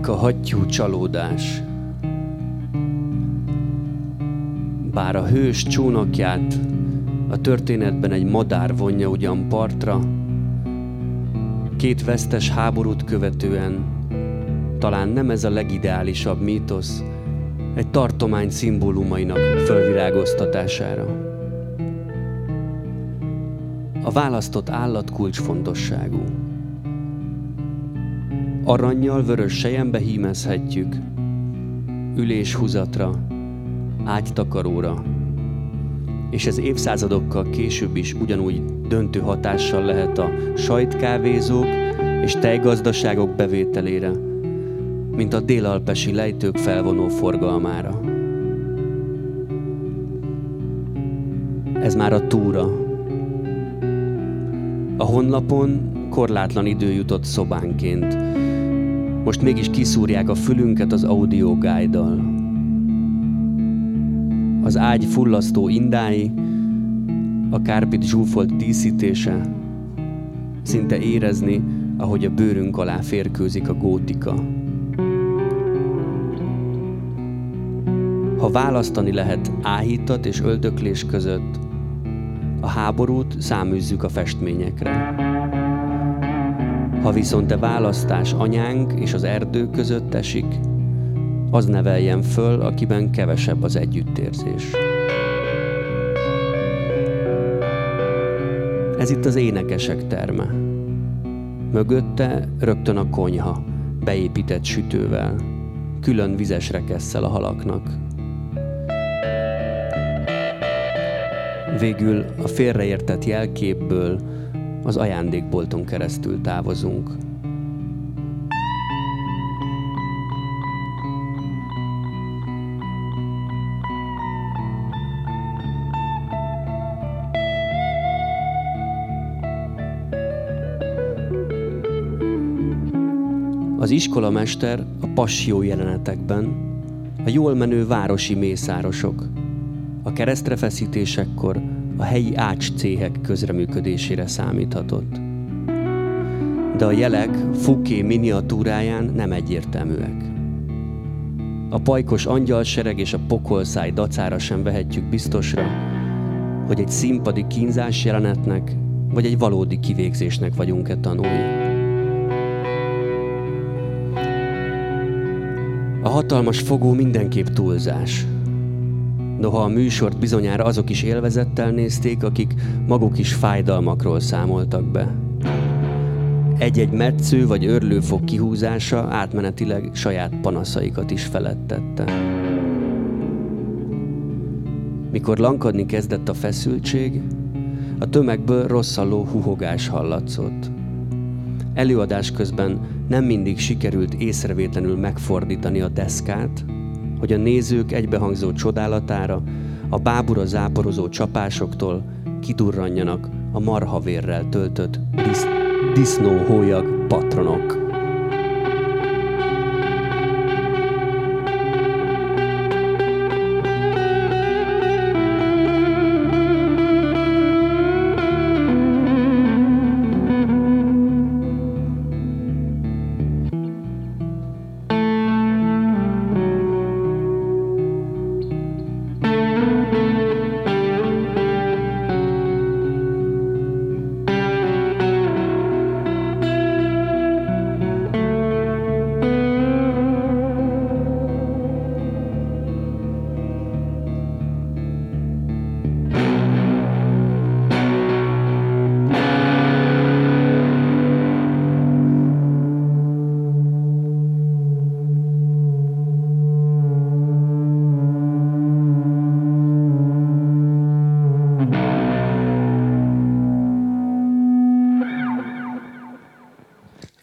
a hattyú csalódás. Bár a hős csónakját a történetben egy madár vonja ugyan partra, két vesztes háborút követően talán nem ez a legideálisabb mítosz egy tartomány szimbólumainak fölvirágoztatására. A választott állat kulcsfontosságú. Aranyjal vörös sejembe hímezhetjük, üléshúzatra, ágytakaróra, és ez évszázadokkal később is ugyanúgy döntő hatással lehet a sajtkávézók és tejgazdaságok bevételére, mint a délalpesi lejtők felvonó forgalmára. Ez már a túra. A honlapon korlátlan idő jutott szobánként. Most mégis kiszúrják a fülünket az audio guide-dal. Az ágy fullasztó indái, a kárpit zsúfolt díszítése, szinte érezni, ahogy a bőrünk alá férkőzik a gótika. Ha választani lehet áhítat és öldöklés között, a háborút száműzzük a festményekre. Ha viszont a választás anyánk és az erdő között esik, az neveljen föl, akiben kevesebb az együttérzés. Ez itt az énekesek terme. Mögötte rögtön a konyha, beépített sütővel, külön vizes rekesszel a halaknak. Végül a félreértett jelképből az ajándékbolton keresztül távozunk. Az iskolamester a passió jelenetekben, a jól menő városi mészárosok, a keresztrefeszítésekkor a helyi ácscéhek közreműködésére számíthatott. De a jelek Fuké miniatúráján nem egyértelműek. A pajkos angyalsereg és a pokolszáj dacára sem vehetjük biztosra, hogy egy színpadi kínzás jelenetnek, vagy egy valódi kivégzésnek vagyunk-e tanulni. A hatalmas fogó mindenképp túlzás. Noha a műsort bizonyára azok is élvezettel nézték, akik maguk is fájdalmakról számoltak be. Egy-egy metsző vagy örlőfog kihúzása átmenetileg saját panaszaikat is felettette. Mikor lankadni kezdett a feszültség, a tömegből rosszalló huhogás hallatszott. Előadás közben nem mindig sikerült észrevétlenül megfordítani a deszkát, hogy a nézők egybehangzó csodálatára a bábura záporozó csapásoktól kidurranjanak a marhavérrel töltött disz- disznóhólyag patronok.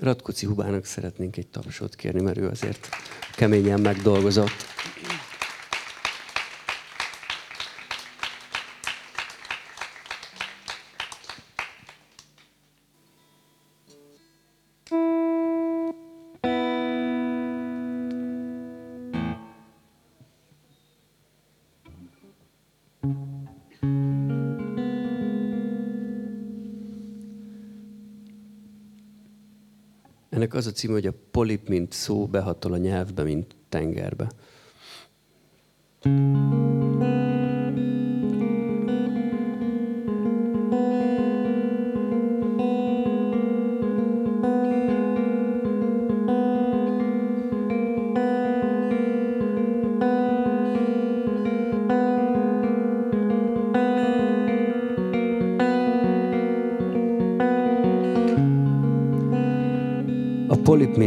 Ratkoci Hubának szeretnénk egy tapsot kérni, mert ő azért keményen megdolgozott. Az a címe, hogy a polip, mint szó behatol a nyelvbe, mint tengerbe.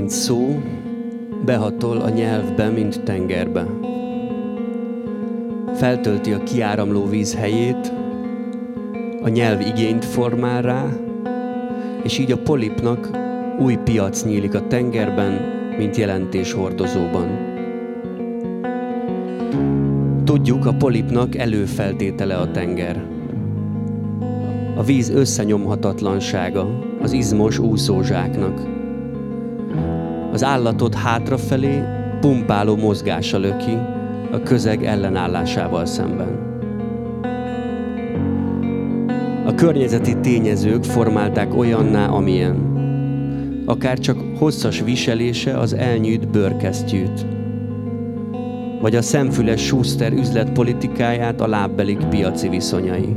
Mint szó, behatol a nyelvbe, mint tengerbe. Feltölti a kiáramló víz helyét, a nyelv igényt formál rá, és így a polipnak új piac nyílik a tengerben, mint jelentés hordozóban. Tudjuk, a polipnak előfeltétele a tenger. A víz összenyomhatatlansága az izmos úszózsáknak. Az állatot hátrafelé pumpáló mozgása löki a közeg ellenállásával szemben. A környezeti tényezők formálták olyanná, amilyen. Akár csak hosszas viselése az elnyűjt bőrkesztyűt, vagy a szemfüles Schuster üzletpolitikáját a lábbelik piaci viszonyai.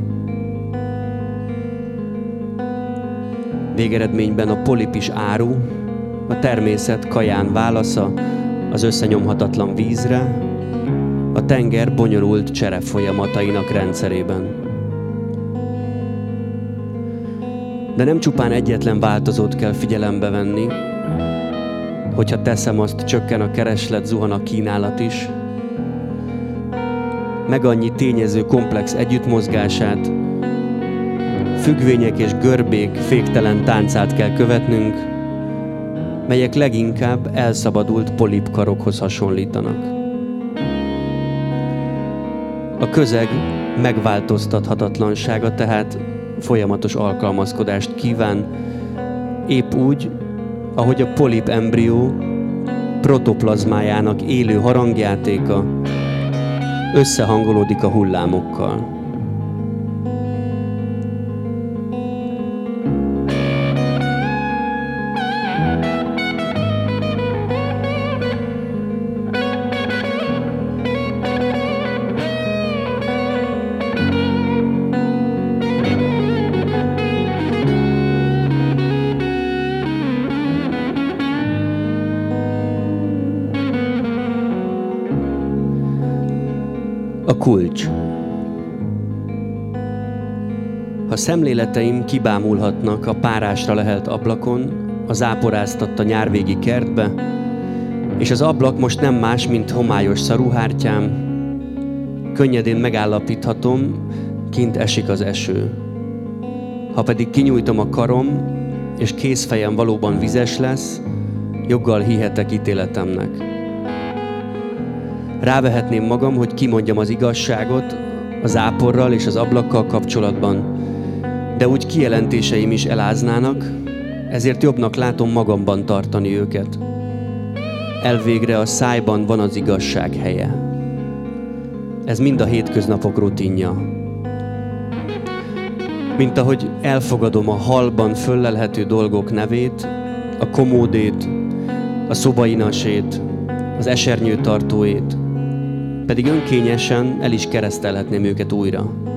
Végeredményben a polip is áru, a természet kaján válasza az összenyomhatatlan vízre, a tenger bonyolult csere folyamatainak rendszerében. De nem csupán egyetlen változót kell figyelembe venni, hogyha teszem azt, csökken a kereslet, zuhan a kínálat is. Meg annyi tényező komplex együttmozgását, függvények és görbék féktelen táncát kell követnünk, melyek leginkább elszabadult polipkarokhoz hasonlítanak. A közeg megváltoztathatatlansága tehát folyamatos alkalmazkodást kíván, épp úgy, ahogy a polip embrió protoplazmájának élő harangjátéka összehangolódik a hullámokkal. Szemléleteim kibámulhatnak a párásra lehelt ablakon, az áporáztatta nyárvégi kertbe, és az ablak most nem más, mint homályos szaruhártyám, könnyedén megállapíthatom, kint esik az eső. Ha pedig kinyújtom a karom, és kézfejem valóban vizes lesz, joggal hihetek ítéletemnek. Rávehetném magam, hogy kimondjam az igazságot az áporral és az ablakkal kapcsolatban, de úgy kijelentéseim is eláznának, ezért jobbnak látom magamban tartani őket. Elvégre a szájban van az igazság helye. Ez mind a hétköznapok rutinja. Mint ahogy elfogadom a halban föllelhető dolgok nevét, a komódét, a szobainasét, az esernyőtartóét, pedig önkényesen el is keresztelhetném őket újra.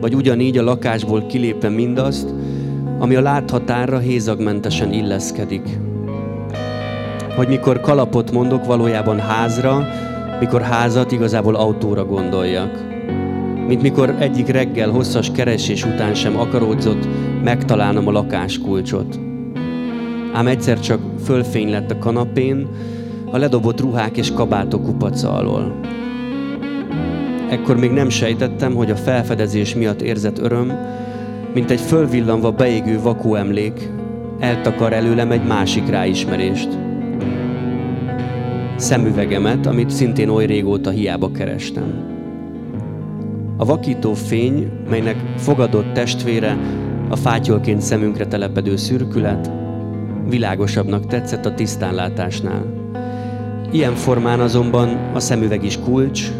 Vagy ugyanígy a lakásból kilépve mindazt, ami a láthatárra hézagmentesen illeszkedik. Vagy mikor kalapot mondok valójában házra, mikor házat igazából autóra gondoljak. Mint mikor egyik reggel hosszas keresés után sem akaródzott megtalálnom a lakáskulcsot. Ám egyszer csak fölfény lett a kanapén, a ledobott ruhák és kabátok kupaca alól. Ekkor még nem sejtettem, hogy a felfedezés miatt érzett öröm, mint egy fölvillanva beégő vakó emlék, eltakar előlem egy másik ráismerést. Szemüvegemet, amit szintén oly régóta hiába kerestem. A vakító fény, melynek fogadott testvére a fátyolként szemünkre telepedő szürkület, világosabbnak tetszett a tisztánlátásnál. Ilyen formán azonban a szemüveg is kulcs,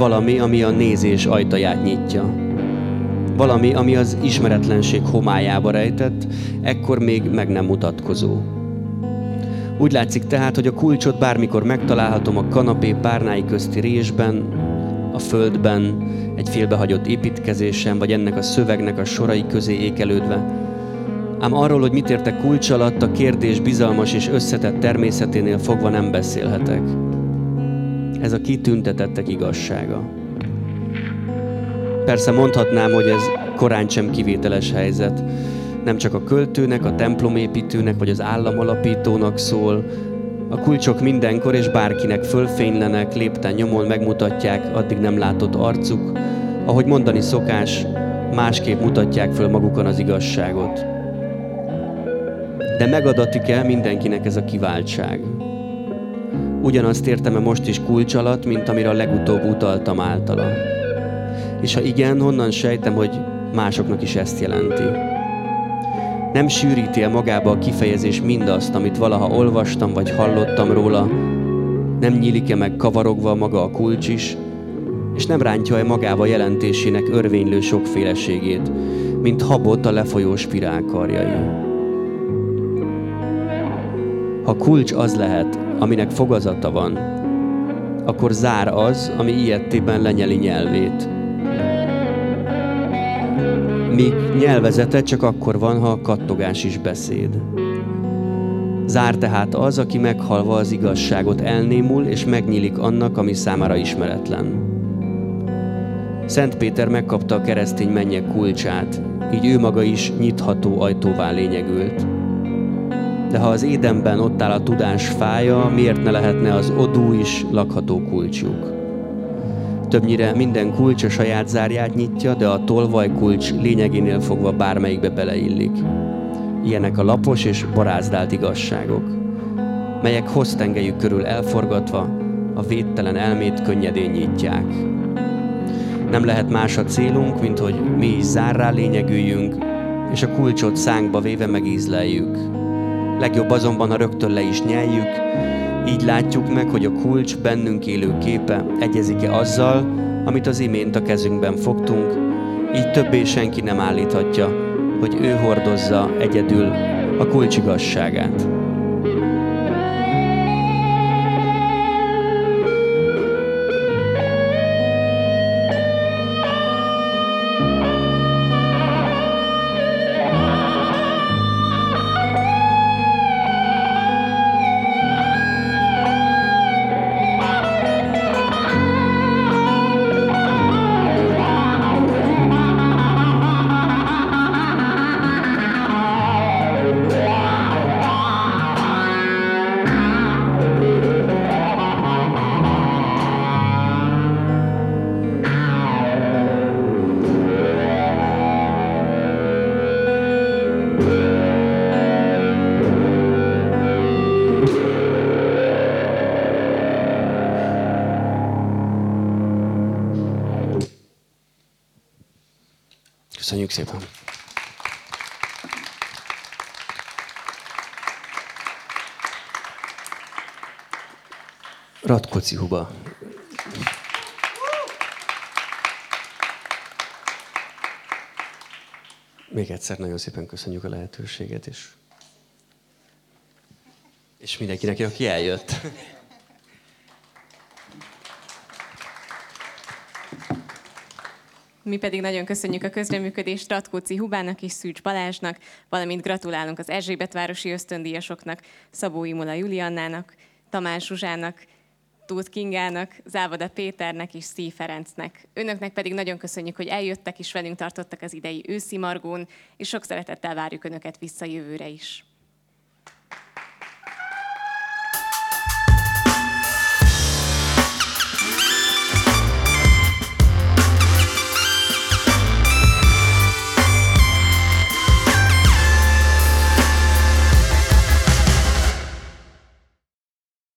valami, ami a nézés ajtaját nyitja. Valami, ami az ismeretlenség homályába rejtett, ekkor még meg nem mutatkozó. Úgy látszik tehát, hogy a kulcsot bármikor megtalálhatom a kanapé párnái közti résben, a földben, egy félbehagyott építkezésen, vagy ennek a szövegnek a sorai közé ékelődve. Ám arról, hogy mit értek kulcs alatt, a kérdés bizalmas és összetett természeténél fogva nem beszélhetek. Ez a kitüntetettek igazsága. Persze mondhatnám, hogy ez korán sem kivételes helyzet. nem csak a költőnek, a templomépítőnek vagy az államalapítónak szól. A kulcsok mindenkor és bárkinek fölfénylenek, lépten nyomon megmutatják addig nem látott arcuk, ahogy mondani szokás, másképp mutatják föl magukon az igazságot. De megadatik-e mindenkinek ez a kiváltság? Ugyanazt értem-e most is kulcs alatt, mint amire legutóbb utaltam általa? És ha igen, honnan sejtem, hogy másoknak is ezt jelenti? Nem sűríti-e magába a kifejezés mindazt, amit valaha olvastam vagy hallottam róla? Nem nyílik-e meg kavarogva maga a kulcs is? És nem rántja-e magába jelentésének örvénylő sokféleségét, mint habot a lefolyó spirál karjai? Ha kulcs az lehet, aminek fogazata van, akkor zár az, ami ilyettében lenyeli nyelvét. Míg nyelvezete csak akkor van, ha a kattogás is beszéd. Zár tehát az, aki meghalva az igazságot elnémul, és megnyílik annak, ami számára ismeretlen. Szent Péter megkapta a keresztény mennyek kulcsát, így ő maga is nyitható ajtóvá lényegült. De ha az édenben ott áll a tudás fája, miért ne lehetne az odú is lakható kulcsuk? Többnyire minden kulcs a saját zárját nyitja, de a tolvaj kulcs lényegénél fogva bármelyikbe beleillik. Ilyenek a lapos és barázdált igazságok, melyek hoztengelyük körül elforgatva a védtelen elmét könnyedén nyitják. Nem lehet más a célunk, mint hogy mi is zárrá lényegüljünk, és a kulcsot szánkba véve megízleljük. Legjobb azonban, ha rögtön le is nyeljük, így látjuk meg, hogy a kulcs bennünk élő képe egyezik-e azzal, amit az imént a kezünkben fogtunk, így többé senki nem állíthatja, hogy ő hordozza egyedül a kulcsigasságát. Köszönjük szépen! Ratkoci Huba. Még egyszer nagyon szépen köszönjük a lehetőséget, és, és mindenkinek, aki eljött. Mi pedig nagyon köszönjük a közreműködést Ratkóci Hubának és Szűcs Balázsnak, valamint gratulálunk az Erzsébetvárosi ösztöndíjasoknak, Szabó Imula Juliannának, Tamás Zsuzsának, Tóth Kingának, Závada Péternek és Szí Ferencnek. Önöknek pedig nagyon köszönjük, hogy eljöttek és velünk tartottak az idei őszi margón, és sok szeretettel várjuk Önöket vissza jövőre is.